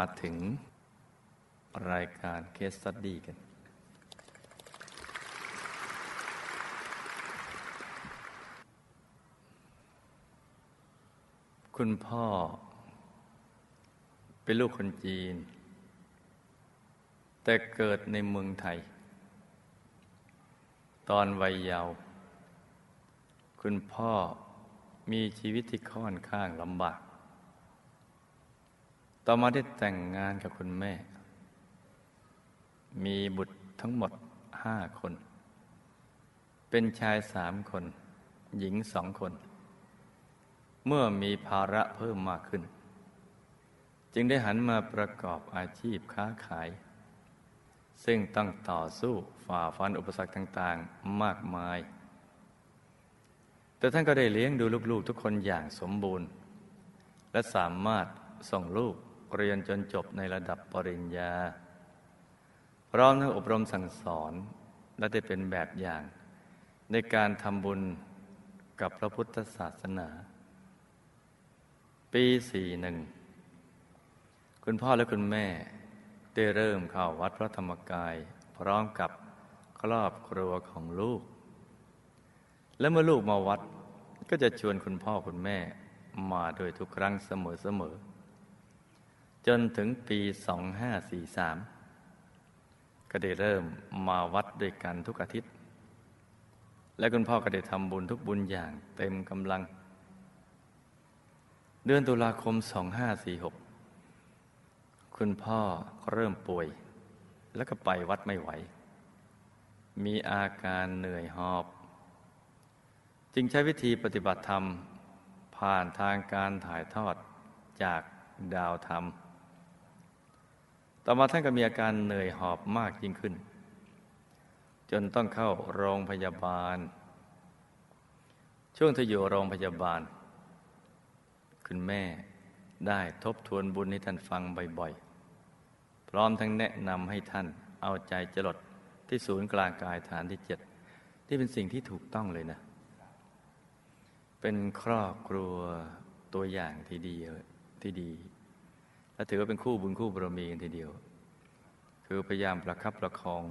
ามาถึงรายการเคสตัดดี้กัน คุณพ่อ เป็นลูกคนจีน แต่เกิดในเมืองไทย ตอนวัยเยาว์คุณพ่อมีชีวิตที่ค่อนข้างลำบาก ต่อมาได้แต่งงานกับคุณแม่ มีบุตรทั้งหมดห้าคน เป็นชายสามคน หญิงสองคน เมื่อมีภาระเพิ่มมากขึ้น จึงได้หันมาประกอบอาชีพค้าขาย ซึ่งต้องต่อสู้ฝ่าฟันอุปสรรคต่าง ๆมากมาย แต่ท่านก็ได้เลี้ยงดูลูกๆทุกคนอย่างสมบูรณ์ และสามารถส่งลูก เรียนจนจบในระดับปริญญา พร้อมทั้งอบรมสั่งสอนและได้เป็นแบบอย่าง ในการทำบุญกับพระพุทธศาสนา ปีสี่หนึ่งคุณพ่อและคุณแม่ ได้เริ่มเข้าวัดพระธรรมกาย พร้อมกับครอบครัวของลูก และเมื่อลูกมาวัดก็จะชวนคุณพ่อคุณแม่มาโดยทุกครั้งเสมอๆ จนถึงปี 2543 ก็ได้เริ่มมาวัดด้วยกันทุกอาทิตย์ และคุณพ่อก็ได้ทำบุญทุกบุญอย่างเต็มกำลัง เดือนตุลาคม 2546 คุณพ่อเริ่มป่วย แล้วก็ไปวัดไม่ไหว มีอาการเหนื่อยหอบ จึงใช้วิธีปฏิบัติธรรม ผ่านทางการถ่ายทอดจากดาวธรรม ต่อมาท่านก็มีอาการเหนื่อยหอบมากยิ่งขึ้น จนต้องเข้าโรงพยาบาล ช่วงที่อยู่โรงพยาบาล คุณแม่ได้ทบทวนบุญให้ท่านฟังบ่อยๆ พร้อมทั้งแนะนำให้ท่านเอาใจจรดที่ศูนย์กลางกายฐานที่เจ็ดที่เป็นสิ่งที่ถูกต้องเลยนะ เป็นครอบครัวตัวอย่างที่ดีที่ดี และถือว่าเป็นคู่บุญคู่บารมีกันทีเดียว คือพยายามประคับประคอง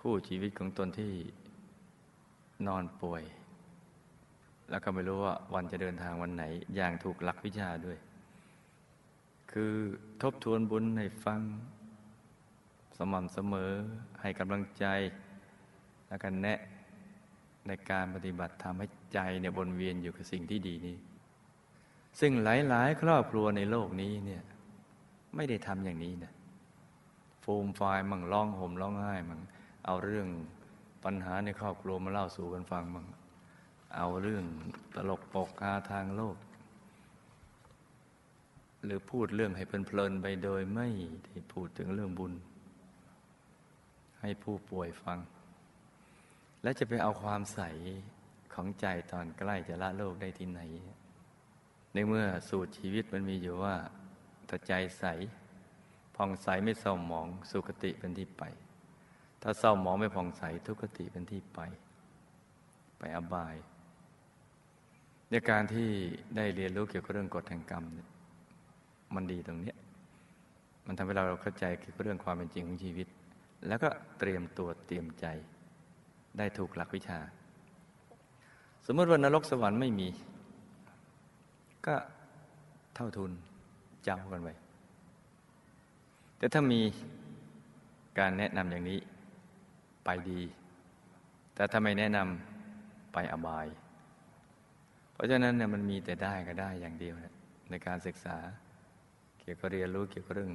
คู่ชีวิตของตนที่นอนป่วย แล้วก็ไม่รู้ว่าวันจะเดินทางวันไหน อย่างถูกหลักวิชาด้วย คือทบทวนบุญให้ฟัง สม่ำเสมอให้กำลังใจ แล้วก็แนะในการปฏิบัติทำให้ใจเนี่ยวนเวียนอยู่กับสิ่งที่ดีนี้ ซึ่งหลาย ๆ ครอบครัวในโลกนี้เนี่ยไม่ได้ทำอย่างนี้นะฟูมฟายมั่งร้องห่มร้องไห้มั่งเอาเรื่องปัญหาในครอบครัวมาเล่าสู่กันฟังมั่งเอาเรื่องตลกปกอาทางโลก หรือพูดเรื่องให้เพลินๆไปโดยไม่ได้พูดถึงเรื่องบุญ ให้ผู้ป่วยฟัง และจะไปเอาความใสของใจตอนใกล้จะละโลกได้ที่ไหน ในเมื่อสูตรชีวิตมันมีอยู่ว่าถ้าใจใสผ่องใสไม่เศร้าหมองสุคติเป็นที่ไป ถ้าเศร้าหมองไม่ผ่องใสทุกขติเป็นที่ไป ไปอบาย ในการที่ได้เรียนรู้เกี่ยวกับเรื่องกฎแห่งกรรมเนี่ยมันดีตรงนี้มันทำให้เราเข้าใจเกี่ยวกับเรื่องความเป็นจริงของชีวิต แล้วก็เตรียมตัวเตรียมใจ ได้ถูกหลักวิชา สมมติว่านรกสวรรค์ไม่มี ก็เท่าทุนจ้ากันไปแต่ถ้ามีการแนะนำอย่างนี้ไปดี แต่ถ้าไม่แนะนำไปอบาย เพราะฉะนั้นเนี่ยมันมีแต่ได้ก็ได้อย่างเดียวนะในการศึกษา เกี่ยวกับเรียนรู้เกี่ยวกับเรื่อง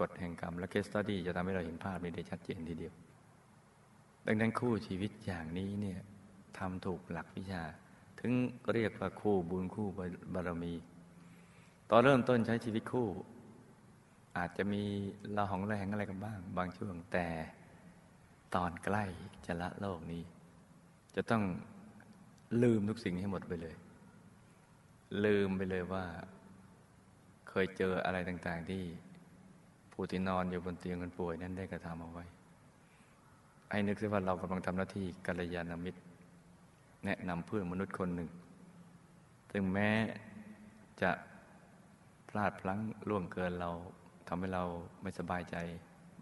กฎแห่งกรรม และเคสตดี้จะทำให้เราเห็นภาพนี้ได้ชัดเจนทีเดียว ดังนั้นคู่ชีวิตอย่างนี้เนี่ยทำถูกหลักวิชา ถึงเรียกว่าคู่บุญคู่บารมี ตอนเริ่มต้นใช้ชีวิตคู่ อาจจะมีละหองระแหงอะไรกันบ้าง บางช่วงแต่ตอนใกล้จะละโลกนี้ จะต้องลืมทุกสิ่งให้หมดไปเลย ลืมไปเลยว่า เคยเจออะไรต่าง ๆ ที่ผู้ที่นอนอยู่บนเตียงคนป่วยนั้นได้กระทำเอาไว้ ให้นึกซิว่าเรากำลังทำหน้าที่กัลยาณมิตร แนะนำเพื่อนมนุษย์คนหนึ่งถึงแม้จะพลาดพลั้งล่วงเกินเราทำให้เราไม่สบายใจ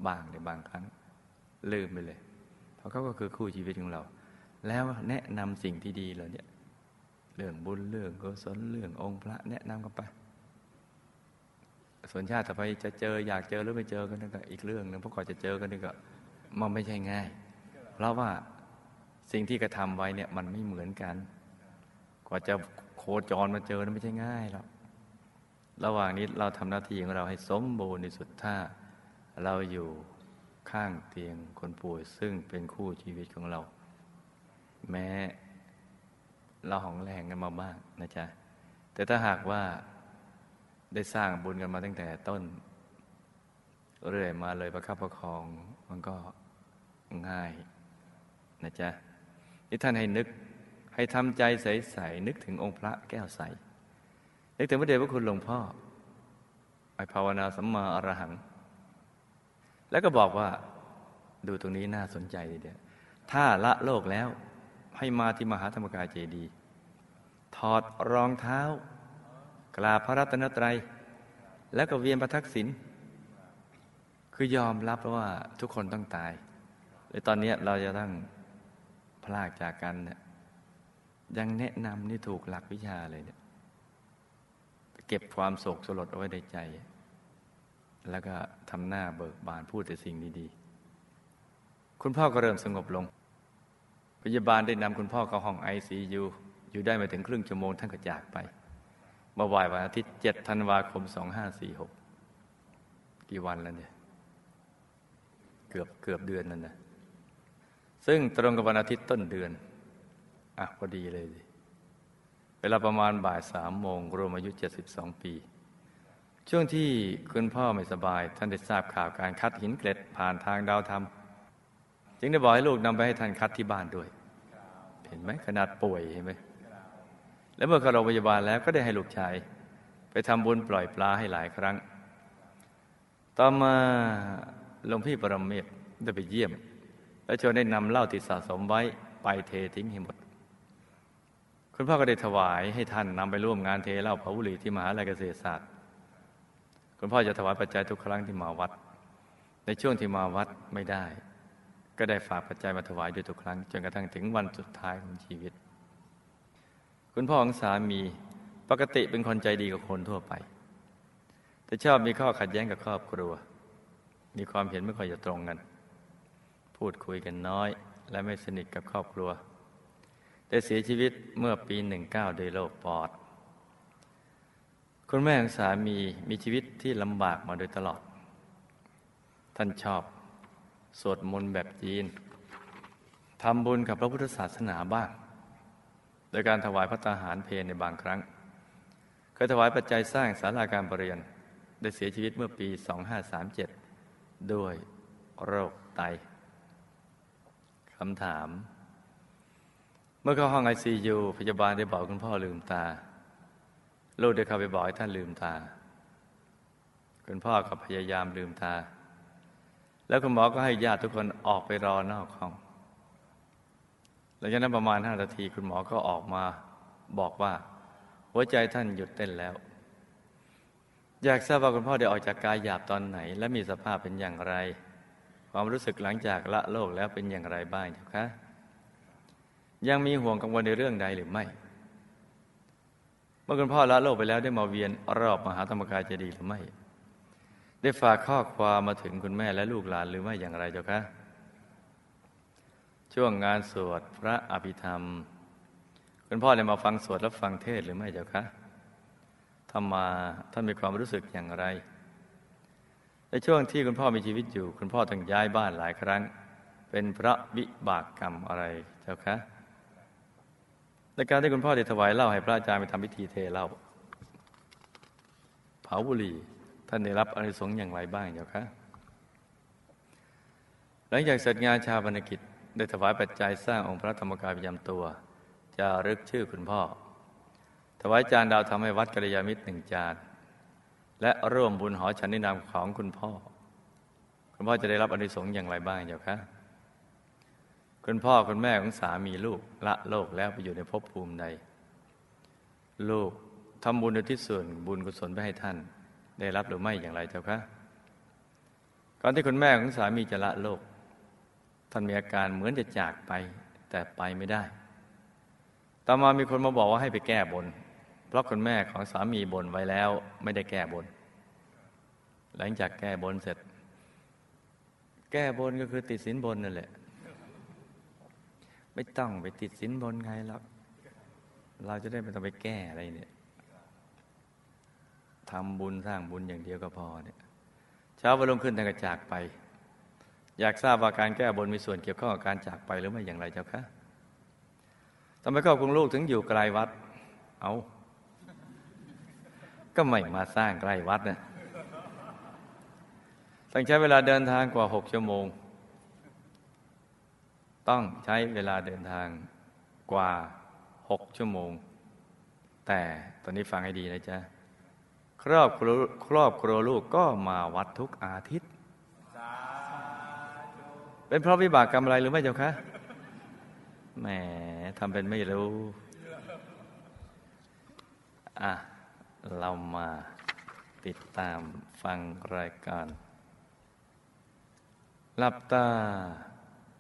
บ้างในบางครั้ง ลืมไปเลย เพราะเขาก็คือคู่ชีวิตของเรา แล้วแนะนำสิ่งที่ดีเหล่านี้เรื่องบุญเรื่องกุศลเรื่ององค์พระแนะนำกันไปส่วนชาติต่อไปจะเจออยากเจอหรือไม่เจอกันนั่นก็อีกเรื่องหนึงเพราะก่อนจะเจอกันนี่ก็มันไม่ใช่ง่าย เพราะว่า สิ่งที่กระทำไว้เนี่ยมันไม่เหมือนกัน กว่าจะโคจรมาเจอนั้นไม่ใช่ง่ายหรอกระหว่างนี้เราทำหน้าที่ของเราให้สมบูรณ์ที่สุดถ้า เราอยู่ข้างเตียงคนป่วยซึ่งเป็นคู่ชีวิตของเรา แม้เราหองแรงกันมาบ้างนะจ๊ะแต่ถ้าหากว่าได้สร้างบุญกันมาตั้งแต่ต้น เรื่อยมาเลยประคับประคอง มันก็ง่ายนะจ๊ะ นี่ท่านให้นึกให้ทำใจใสๆนึกถึงองค์พระแก้วใส นึกถึงพระเดชพระคุณหลวงพ่อไอภาวนาสัมมาอรหัง แล้วก็บอกว่าดูตรงนี้น่าสนใจดีเดียวถ้าละโลกแล้วให้มาที่มหาธรรมกายเจดีย์ถอดรองเท้า กราบพระรัตนตรัย แล้วก็เวียนประทักษิณคือยอมรับว่าทุกคนต้องตายและตอนนี้เราจะต้อง พลากจากกันเนี่ยยังแนะนำนี่ถูกหลักวิชาเลยเนี่ยเก็บความโศกสลดเอาไว้ในใจ แล้วก็ทำหน้าเบิกบานพูดแต่สิ่งดีๆ คุณพ่อก็เริ่มสงบลง พยาบาลได้นำคุณพ่อเข้าห้องไอซียูอยู่ได้มาถึงครึ่งชั่วโมงท่านก็จากไปเมื่อวานวันอาทิตย์7ธันวาคม2546กี่วันแล้วเนี่ย เกือบเกือบเดือนนั่นนะ ซึ่งตรงกับวันอาทิตย์ต้นเดือน อะพอดีเลย เวลาประมาณบ่ายสามโมงรวมอายุ 72 ปี ช่วงที่คุณพ่อไม่สบาย ท่านได้ทราบข่าวการคัดหินเกล็ดผ่านทางดาวธรรม จึงได้บอกให้ลูกนำไปให้ท่านคัดที่บ้านด้วย เห็นไหมขนาดป่วยเห็นไหมแล้วเมื่อเข้าโรงพยาบาลแล้วก็ได้ให้ลูกชายไปทำบุญปล่อยปลาให้หลายครั้ง ต่อมาหลวงพี่ปรมเมศได้ไปเยี่ยม และชวนได้นำเหล้าที่สะสมไว้ไปเททิ้งให้หมด คุณพ่อก็ได้ถวายให้ท่านนำไปร่วมงานเทเหล้าเผาบุหรี่ที่มหาลัยเกษตรศาสตร์ คุณพ่อจะถวายปัจจัยทุกครั้งที่มาวัด ในช่วงที่มาวัดไม่ได้ ก็ได้ฝากปัจจัยมาถวายด้วยทุกครั้งจนกระทั่งถึงวันสุดท้ายของชีวิต คุณพ่อของสามีปกติเป็นคนใจดีกว่าคนทั่วไป แต่ชอบมีข้อขัดแย้งกับครอบครัว มีความเห็นไม่ค่อยจะตรงกัน พูดคุยกันน้อย และไม่สนิทกับครอบครัวได้เสียชีวิตเมื่อปีหนึ่งเก้าโดยโรคปอด คุณแม่ของสามีมีชีวิตที่ลำบากมาโดยตลอด ท่านชอบ สวดมนต์แบบจีนทำบุญกับพระพุทธศาสนาบ้าง โดยการถวายพระตาหารเพลในบางครั้งเคยถวายปัจจัยสร้างศาลาการประเรียน ได้เสียชีวิตเมื่อปี 2537 ด้วยโรคไตำถาม เมื่อเข้าห้องไอซียูพยาบาลได้บอกคุณพ่อลืมตา ลูกได้เข้าไปบอกให้ท่านลืมตา คุณพ่อก็พยายามลืมตา แล้วคุณหมอก็ให้ญาติทุกคนออกไปรอนอกห้องหลังจากนั้นประมาณห้านาทีคุณหมอก็ออกมาบอกว่า หัวใจท่านหยุดเต้นแล้ว อยากทราบว่าคุณพ่อได้ออกจากกายหยาบตอนไหน และมีสภาพเป็นอย่างไร ความรู้สึกหลังจากละโลกแล้วเป็นอย่างไรบ้างเจ้าคะ ยังมีห่วงกังวลในเรื่องใดหรือไม่ เมื่อคุณพ่อละโลกไปแล้วได้มาเวียนรอบมหาธรรมกายจะดีหรือไม่ ได้ฝากข้อความมาถึงคุณแม่และลูกหลานหรือไม่อย่างไรเจ้าคะ ช่วงงานสวดพระอภิธรรม คุณพ่อได้มาฟังสวดและฟังเทศหรือไม่เจ้าคะทำมาท่านมีความรู้สึกอย่างไร ในช่วงที่คุณพ่อมีชีวิตอยู่ คุณพ่อต้องย้ายบ้านหลายครั้ง เป็นพระวิบากกรรมอะไรเจ้าคะในการที่คุณพ่อได้ถวายเหล้าให้พระอาจารย์ไปทำพิธีเทเหล้าเผาบุหรี่ท่านได้รับอานิสงส์อย่างไรบ้างเจ้าคะหลังจากเสร็จงานชาปนกิจได้ถวายปัจจัยสร้างองค์พระธรรมกายประจำตัว จะรึกชื่อคุณพ่อ ถวายจานดาวทำให้วัดกัลยาณมิตรหนึ่งจาน และร่วมบุญหอฉันนินามของคุณพ่อ คุณพ่อจะได้รับอนิสงส์อย่างไรบ้างเจ้าคะคุณพ่อคุณแม่ของสามีลูกละโลกแล้วไปอยู่ในภพภูมิใด ลูกทำบุญในที่ส่วนบุญกุศลไปให้ท่าน ได้รับหรือไม่อย่างไรเจ้าคะก่อนที่คุณแม่ของสามีจะละโลก ท่านมีอาการเหมือนจะจากไปแต่ไปไม่ได้ ต่อมามีคนมาบอกว่าให้ไปแก้บน เพราะคุณแม่ของสามีบ่นไว้แล้ว ไม่ได้แก้บน หลังจากแก้บนเสร็จ แก้บนก็คือติดสินบนนั่นแหละ ไม่ต้องไปติดสินบนใครหรอกเราจะได้ไม่ต้องไปแก้อะไรเนี่ยทำบุญสร้างบุญอย่างเดียวก็พอเนี่ยเช้าวันรุ่งขึ้นท่านก็จากไป อยากทราบว่าการแก้บนมีส่วนเกี่ยวข้องกับการจากไปหรือไม่อย่างไรเจ้าคะทำไมครอบครัวลูกถึงอยู่ไกลวัด เอา ก็ไม่มาสร้างใกล้วัดนะต้องใช้เวลาเดินทางกว่าหกชั่วโมง ต้องใช้เวลาเดินทางกว่าหกชั่วโมง แต่ตอนนี้ฟังให้ดีนะจ๊ะครอบครัวครอบครัวลูกก็มาวัดทุกอาทิตย์ เป็นเพราะวิบากกรรมอะไรหรือไม่เจ้าคะแหมทำเป็นไม่รู้ อะ เรามาติดตามฟังรายการ หลับตา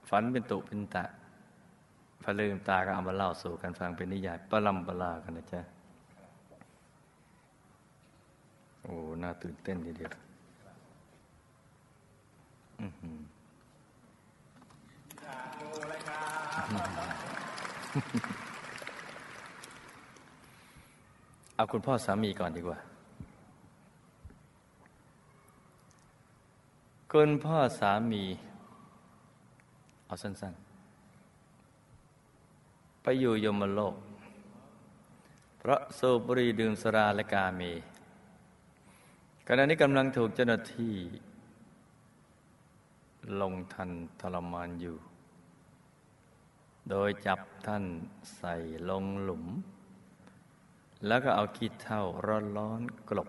ฝันเป็นตุเป็นตะพอลืมตาก็เอามาเล่าสู่กันฟังเป็นนิยายปลำปลากันนะจ๊ะ โอ้ น่าตื่นเต้นทีเดียวอื้อหือ เอาคุณพ่อสามีก่อนดีกว่า คุณพ่อสามี เอาสั้น ๆ ไปอยู่ยมโลก เพราะสูบบุหรี่ดื่มสราและกาเมขณะนี้กำลังถูกเจ้าหน้าที่ ลงทันทรมานอยู่ โดยจับท่านใส่ลงหลุม แล้วก็เอาขี้เท่าร้อนๆกลบ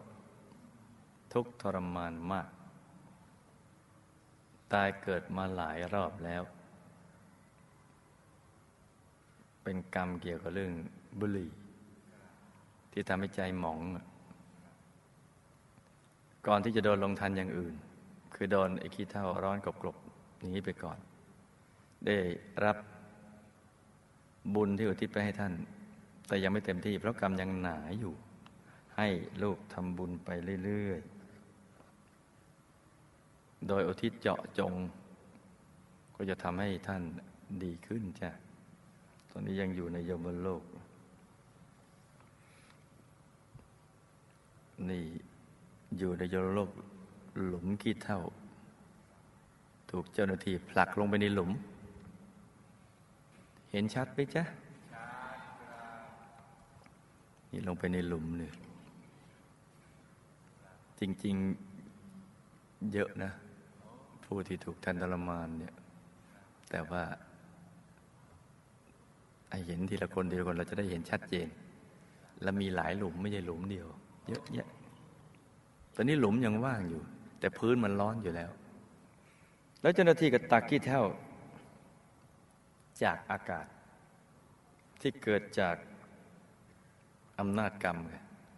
ทุกทรมานมาก ตายเกิดมาหลายรอบแล้ว เป็นกรรมเกี่ยวกับเรื่องบุหรี่ ที่ทำให้ใจหมอง ก่อนที่จะโดนลงทันอย่างอื่น คือโดนไอ้ขี้เท่าร้อนกลบๆนี้ไปก่อน ได้รับบุญที่อุทิศไปให้ท่าน แต่ยังไม่เต็มที่ เพราะกรรมยังหนาอยู่ ให้ลูกทำบุญไปเรื่อย ๆ โดยอุทิศเจาะจง ก็จะทำให้ท่านดีขึ้นจ้ะ ตอนนี้ยังอยู่ในยมโลก นี่อยู่ในยมโลกหลุมขี้เท่า ถูกเจ้าหน้าที่ผลักลงไปในหลุม เห็นชัดไหมจ๊ะ นี่ลงไปในหลุมเลยจริง ๆ เยอะนะ ผู้ที่ถูกทันทรมานเนี่ย แต่ว่าไอเห็นทีละคนทีละคนเราจะได้เห็นชัดเจน และมีหลายหลุมไม่ใช่หลุมเดียว เยอะแยะตอนนี้หลุมยังว่างอยู่ แต่พื้นมันร้อนอยู่แล้ว แล้วเจ้าหน้าที่ก็ตักขี้เท่าจากอากาศ ที่เกิดจาก อำนาจกรรม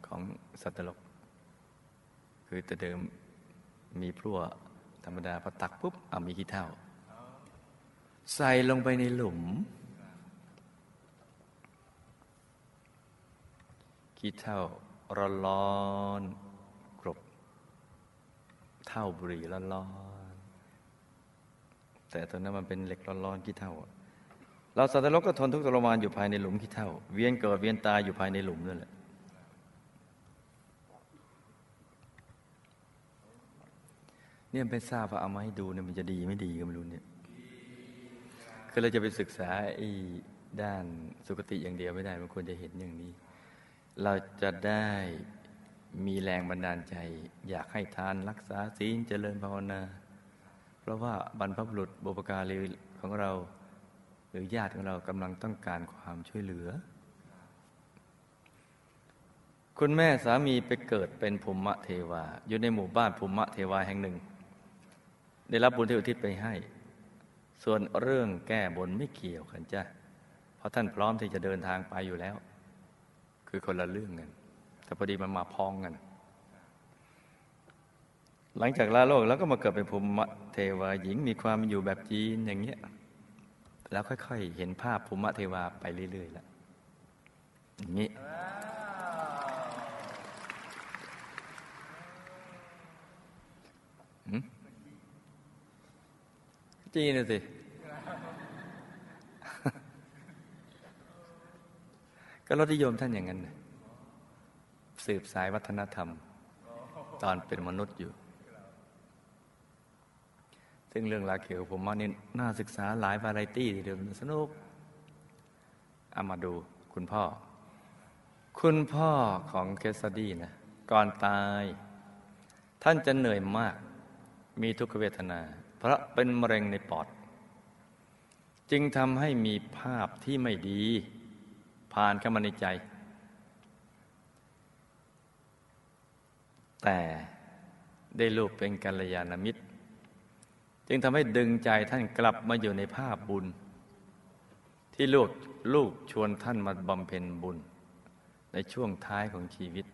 ของสัตว์โลกคือแต่เดิมมีพลั่วธรรมดาพอตักปุ๊บเอามีขี้เท่า ใส่ลงไปในหลุมขี้เท่าร้อนๆกรบเท่าบุหรี่ร้อนๆแต่ตอนนั้นมันเป็นเหล็กร้อนๆขี้เท่า เราสัตว์โลกก็ทนทุกข์ทรมานอยู่ภายในหลุมขี้เท่า เวียนเกิดเวียนตายอยู่ภายในหลุมนั่นแหละเนี่ยไปทราบว่าเอามาให้ดูเนี่ยมันจะดีไม่ดีก็ไม่รู้เนี่ยคือเราจะไปศึกษาไอ้ด้านสุขติอย่างเดียวไม่ได้มันควรจะเห็นอย่างนี้ เราจะได้มีแรงบันดาลใจ อยากให้ทานรักษาศีลเจริญภาวนา เพราะว่าบรรพบุรุษบุปการีของเรา รือญาติของเรากำลังต้องการความช่วยเหลือ คุณแม่สามีไปเกิดเป็นภูมิเทวา อยู่ในหมู่บ้านภูมิเทวาแห่งหนึ่ง ได้รับบุญที่อุทิศไปให้ ส่วนเรื่องแก้บนไม่เกี่ยวกันจ้ะเพราะท่านพร้อมที่จะเดินทางไปอยู่แล้ว คือคนละเรื่องกันแต่พอดีมันมาพ้องกันหลังจากลาโลกแล้วก็มาเกิดเป็นภูมิเทวาหญิงมีความอยู่แบบจีนอย่างเงี้ย แล้วค่อยๆ เห็นภาพภูมิเทวาไปเรื่อยๆแล้วอย่างนี้จีนะสิก็รสนิยมท่านอย่างนั้น สืบสายวัฒนธรรม ตอนเป็นมนุษย์อยู่ ซึ่งเรื่องราวเกี่ยวกับผมว่านี่น่าศึกษาหลายวาไรตี้ทีเดียวสนุกเอามาดูคุณพ่อ คุณพ่อของเคสดี้นะก่อนตาย ท่านจะเหนื่อยมาก มีทุกขเวทนา เพราะเป็นมะเร็งในปอด จึงทำให้มีภาพที่ไม่ดี ผ่านเข้ามาในใจ แต่ได้รูปเป็นกัลยาณมิตร จึงทำให้ดึงใจท่านกลับมาอยู่ในภาพบุญ ที่ลูกลูกชวนท่านมาบำเพ็ญบุญ ในช่วงท้ายของชีวิต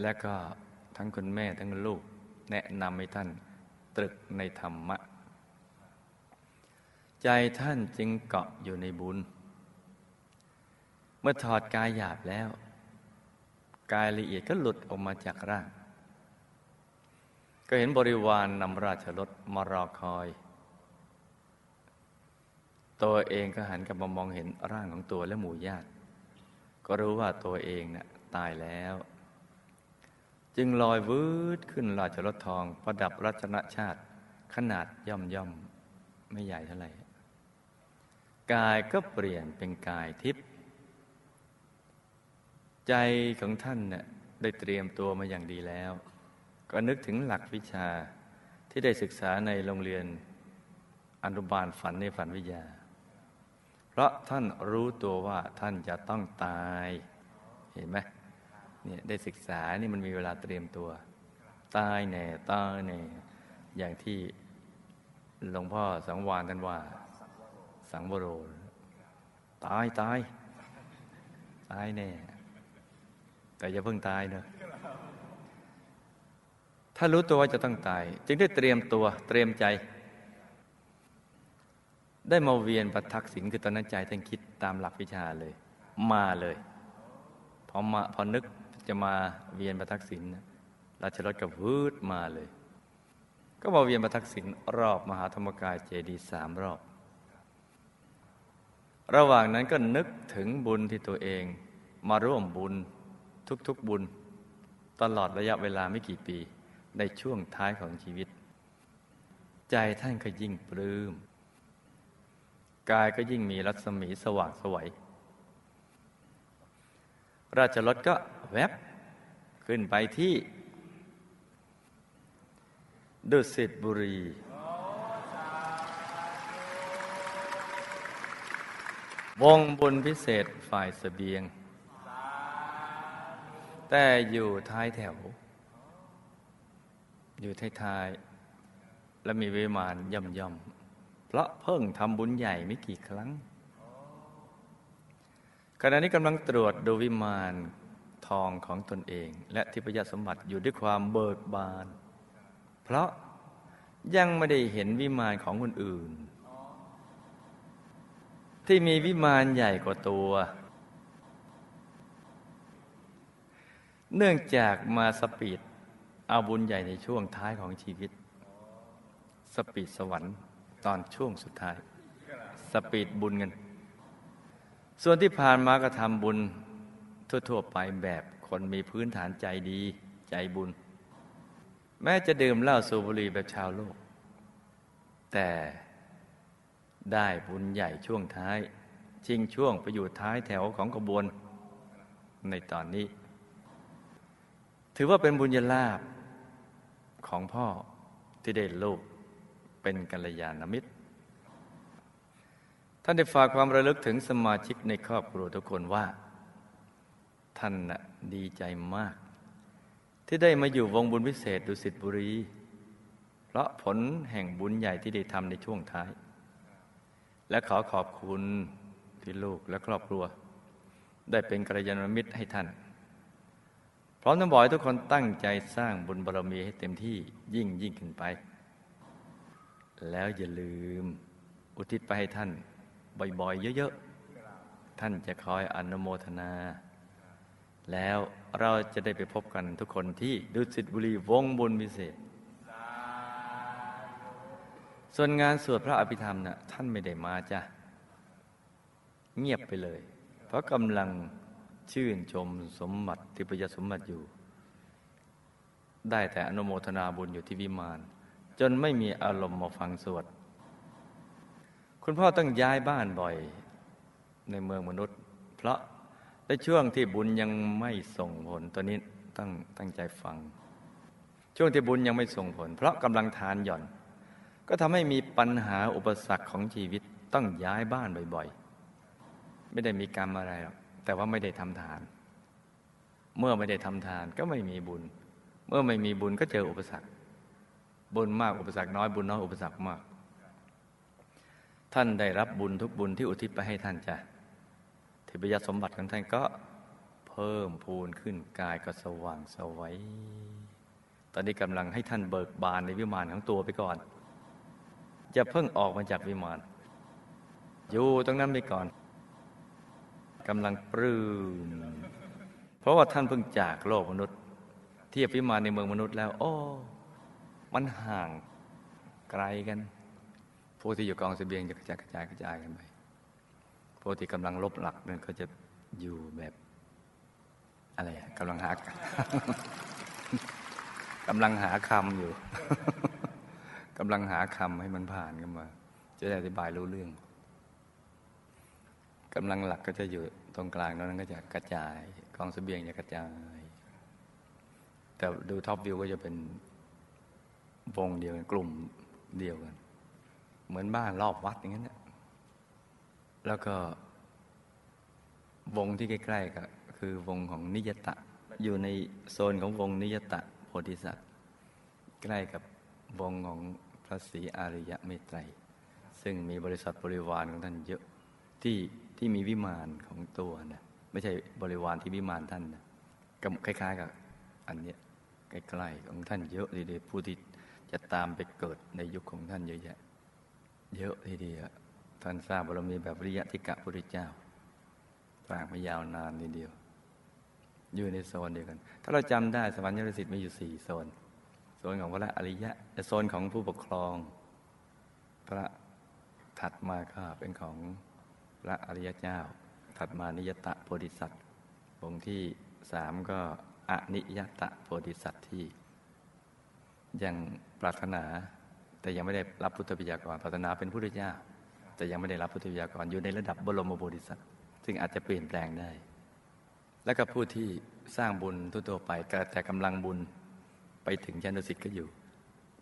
และก็ทั้งคุณแม่ทั้งลูกแนะนำให้ท่านตรึกในธรรมะ ใจท่านจึงเกาะอยู่ในบุญ เมื่อถอดกายหยาบแล้ว กายละเอียดก็หลุดออกมาจากร่าง ก็เห็นบริวารนนำราชรถมารอคอย ตัวเองก็หันกลับมามองเห็นร่างของตัวและหมู่ญาติ ก็รู้ว่าตัวเองนะ่ะตายแล้ว จึงลอยวืดขึ้นราชรถทอง ประดับรัชนชาติขนาดย่อมย่อมไม่ใหญ่เท่าไหร่กายก็เปลี่ยนเป็นกายทิพย์ใจของท่านเนี่ยได้เตรียมตัวมาอย่างดีแล้ว ก็นึกถึงหลักวิชาที่ได้ศึกษาในโรงเรียนอนุบาลฝันในฝันวิทยา เพราะท่านรู้ตัวว่าท่านจะต้องตาย เห็นไหมเนี่ยได้ศึกษานี่มันมีเวลาเตรียมตัว ตายแน่ตายแน่อย่างที่หลวงพ่อสังวานท่านว่า สังวโรตายตายตายแน่ แต่อย่าเพิ่งตายเนอะ ถ้ารู้ตัวว่าจะต้องตาย จึงได้เตรียมตัวเตรียมใจ ได้มาเวียนประทักษิณคือตอนนั้นใจท่านคิดตามหลักวิชาเลย มาเลยพอมาพอนึกจะมาเวียนประทักษิณราชรถกับวืดมาเลย ก็มาเวียนประทักษิณรอบมหาธรรมกายเจดีสามรอบ ระหว่างนั้นก็นึกถึงบุญที่ตัวเอง มาร่วมบุญทุกๆบุญ ตลอดระยะเวลาไม่กี่ปี ในช่วงท้ายของชีวิต ใจท่านก็ยิ่งปลื้มกายก็ยิ่งมีรัศมีสว่างสวยราชรถก็แวบขึ้นไปที่ ดุสิตบุรี วงบุญพิเศษฝ่ายสเสบียง แต่อยู่ท้ายแถว อยู่ท้ายๆและมีวิมานย่ำย่ำเพราะเพิ่งทำบุญใหญ่ไม่กี่ครั้งขณะนี้กำลังตรวจดูวิมานทองของตนเอง และทิพยสมบัติอยู่ด้วยความเบิกบาน เพราะยังไม่ได้เห็นวิมานของคนอื่น ที่มีวิมานใหญ่กว่าตัว เนื่องจากมาสปีด เอาบุญใหญ่ในช่วงท้ายของชีวิต สปีดสวรรค์ตอนช่วงสุดท้าย สปีดบุญเงินส่วนที่ผ่านมาก็ทำบุญทั่ว ๆ ไปแบบคนมีพื้นฐานใจดีใจบุญ แม้จะดื่มเหล้าสูบบุหรี่แบบชาวโลก แต่ได้บุญใหญ่ช่วงท้าย ชิงช่วงไปอยู่ท้ายแถวของกระบวน ในตอนนี้ ถือว่าเป็นบุญญาลาภ ของพ่อที่ได้ลูกเป็นกัลยาณมิตร ท่านได้ฝากความระลึกถึงสมาชิกในครอบครัวทุกคนว่า ท่านนะดีใจมาก ที่ได้มาอยู่วงบุญพิเศษดุสิตบุรี เพราะผลแห่งบุญใหญ่ที่ได้ทำในช่วงท้าย และขอขอบคุณที่ลูกและครอบครัว ได้เป็นกัลยาณมิตรให้ท่าน พร้อมทั้งบอกให้ทุกคนตั้งใจสร้างบุญบารมีให้เต็มที่ยิ่งยิ่งขึ้นไป แล้วอย่าลืม อุทิศไปให้ท่านบ่อยๆ เยอะๆ ท่านจะคอยอนุโมทนา แล้วเราจะได้ไปพบกันทุกคนที่ดุสิตบุรีวงบุญวิเศษ ส่วนงานสวดพระอภิธรรมนะ่ะท่านไม่ได้มาจ้ะเงียบไปเลย เพราะกำลัง ชื่นชมสมบัติที่พยสมบัติอยู่ ได้แต่อนุโมทนาบุญอยู่ที่วิมาน จนไม่มีอารมณ์มาฟังสวด คุณพ่อต้องย้ายบ้านบ่อยในเมืองมนุษย์ เพราะในช่วงที่บุญยังไม่ส่งผลตัวนี้ต้องตั้งใจฟัง ช่วงที่บุญยังไม่ส่งผล เพราะกำลังทานหย่อน ก็ทำให้มีปัญหาอุปสรรคของชีวิตต้องย้ายบ้านบ่อยๆ ไม่ได้มีกรรมอะไรหรอก แต่ว่าไม่ได้ทำทาน เมื่อไม่ได้ทำทานก็ไม่มีบุญ เมื่อไม่มีบุญก็เจออุปสรรค บุญมากอุปสรรคน้อยบุญน้อยอุปสรรคมาก ท่านได้รับบุญทุกบุญที่อุทิศไปให้ท่านจ้ะทิพยสมบัติของท่านก็เพิ่มพูนขึ้นกายก็สว่างสวัยตอนนี้กำลังให้ท่านเบิกบานในวิมานของตัวไปก่อน จะเพิ่งออกมาจากวิมาน อยู่ตรงนั้นไปก่อน กำลังปลื้มเพราะว่าท่านเพิ่งจากโลกมนุษย์ เทียบวิมานในเมืองมนุษย์แล้ว โอ้ มันห่างไกลกันพวกที่อยู่กองเสบียงจะกระจายกระจายกระจายกันไปพวกที่กำลังลบหลักนั่นก็จะอยู่แบบอะไรกำลังหากำลังหาคำอยู่กำลังหาคำให้มันผ่านกันมา จะได้อธิบายรู้เรื่อง กำลังหลักก็จะอยู่ตรงกลางนั้นก็จะกระจายกองเสบียงจะกระจาย แต่ดูท็อปวิวก็จะเป็นวงเดียวกันกลุ่มเดียวกัน เหมือนบ้านรอบวัดอย่างนั้นนะแล้วก็วงที่ใกล้ๆก็คือวงของนิยตะ อยู่ในโซนของวงนิยตะโพธิสัตว์ใกล้กับวงของพระศรีอาริยะเมตไตร ซึ่งมีบริษัทบริวารของท่านเยอะ ที่ที่มีวิมานของตัวนะไม่ใช่บริวารที่วิมานท่านนะก็คล้าย ๆ กับอันเนี้ยใกล้ๆของท่านเยอะทีเดียวผู้ที่จะตามไปเกิดในยุคของท่านเยอะแยะ เยอะทีเดียวท่านสร้างบารมีแบบริยะทิกะพุทธเจ้าสร้างมายาวนานทีเดียว อยู่ในโซนเดียวกัน ถ้าเราจำได้สวรรค์ยรสิทธิ์มีอยู่สี่โซน โซนของพระอริยะโซนของผู้ปกครอง พระถัดมาก็เป็นของ พระอริยเจ้า ถัดมานิยตะโพธิสัตว์วงค์ที่สามก็อนิยตะโพธิสัตว์ที่ ยังปรารถนาแต่ยังไม่ได้รับพุทธปิยากรปรารถนาเป็นพุทธเจ้า แต่ยังไม่ได้รับพุทธปิยากรอยู่ในระดับบรมโพธิสัตว์ซึ่งอาจจะเปลี่ยนแปลงได้ และก็ผู้ที่สร้างบุญทั่วไปแต่กำลังบุญไปถึงชั้นดุสิตก็อยู่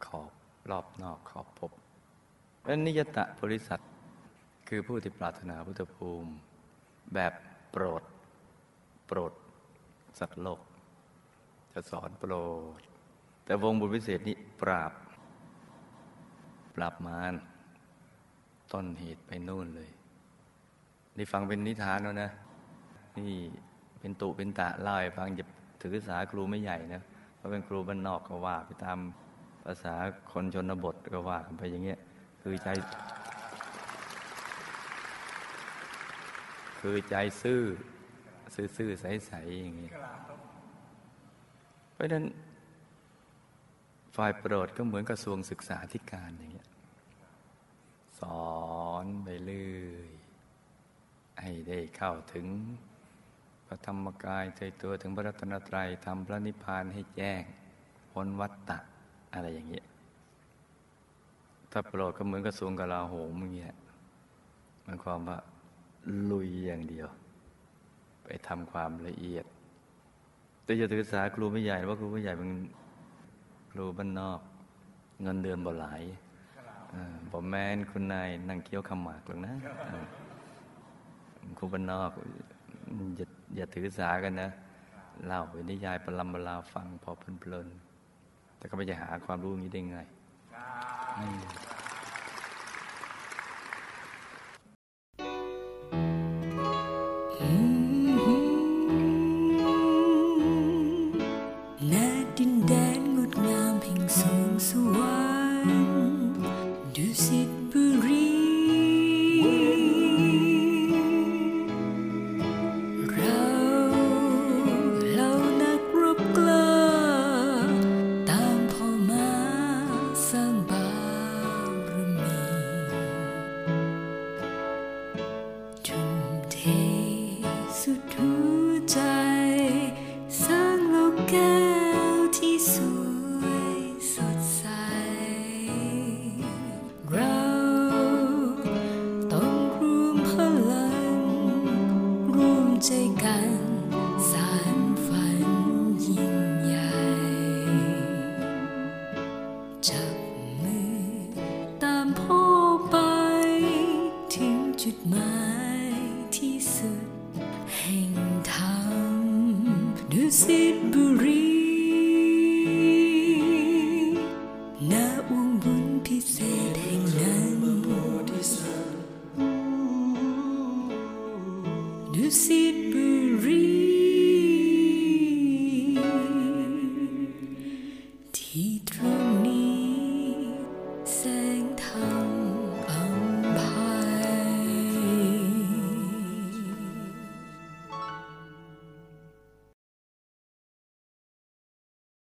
ขอบรอบนอกขอบภพและนิยตะโพธิสัตว์ คือผู้ที่ปรารถนาพุทธภูมิ แบบโปรด โปรด สัตว์โลก จะสอนโปรด แต่วงบุญพิเศษนี้ปราบ ปราบมารต้นเหตุไปนู่นเลย นี่ฟังเป็นนิทานแล้วนะ นี่เป็นตุเป็นตะเล่าให้ฟังจะถือสาครูไม่ใหญ่นะเพราะเป็นครูบ้านนอกก็ว่าไปตามภาษาคนชนบทก็ว่ากันไปอย่างเงี้ย คือใจ คือใจซื่อ ซื่อๆใสๆอย่างนี้เพราะนั้นฝ่ายโปรดก็เหมือนกระทรวงศึกษาธิการอย่างเงี้ยสอนไปเรื่อยให้ได้เข้าถึงพระธรรมกายใจตัวถึงพระรัตนตรัยทำพระนิพพานให้แจ้งพ้นวัฏฏะอะไรอย่างเงี้ยถ้าโปรดก็เหมือนกระทรวงกลาโหมอย่างเงี้ยมันความว่า ลุยอย่างเดียว ไปทำความละเอียด แต่จะถือสาครูไม่ใหญ่ว่าครูไม่ใหญ่เป็นครูบ้านนอก เงินเดือนบ่หลายผมแม่นคุณนายนั่งเคี้ยวคำหมากหรอกนะครูบ้านนอกอย่าอย่าถือสากันนะเล่าไปนิยายประลำบลาฟังพอเพลินๆแต่ก็ไม่จะหาความรู้นี้ได้ไง ร่วม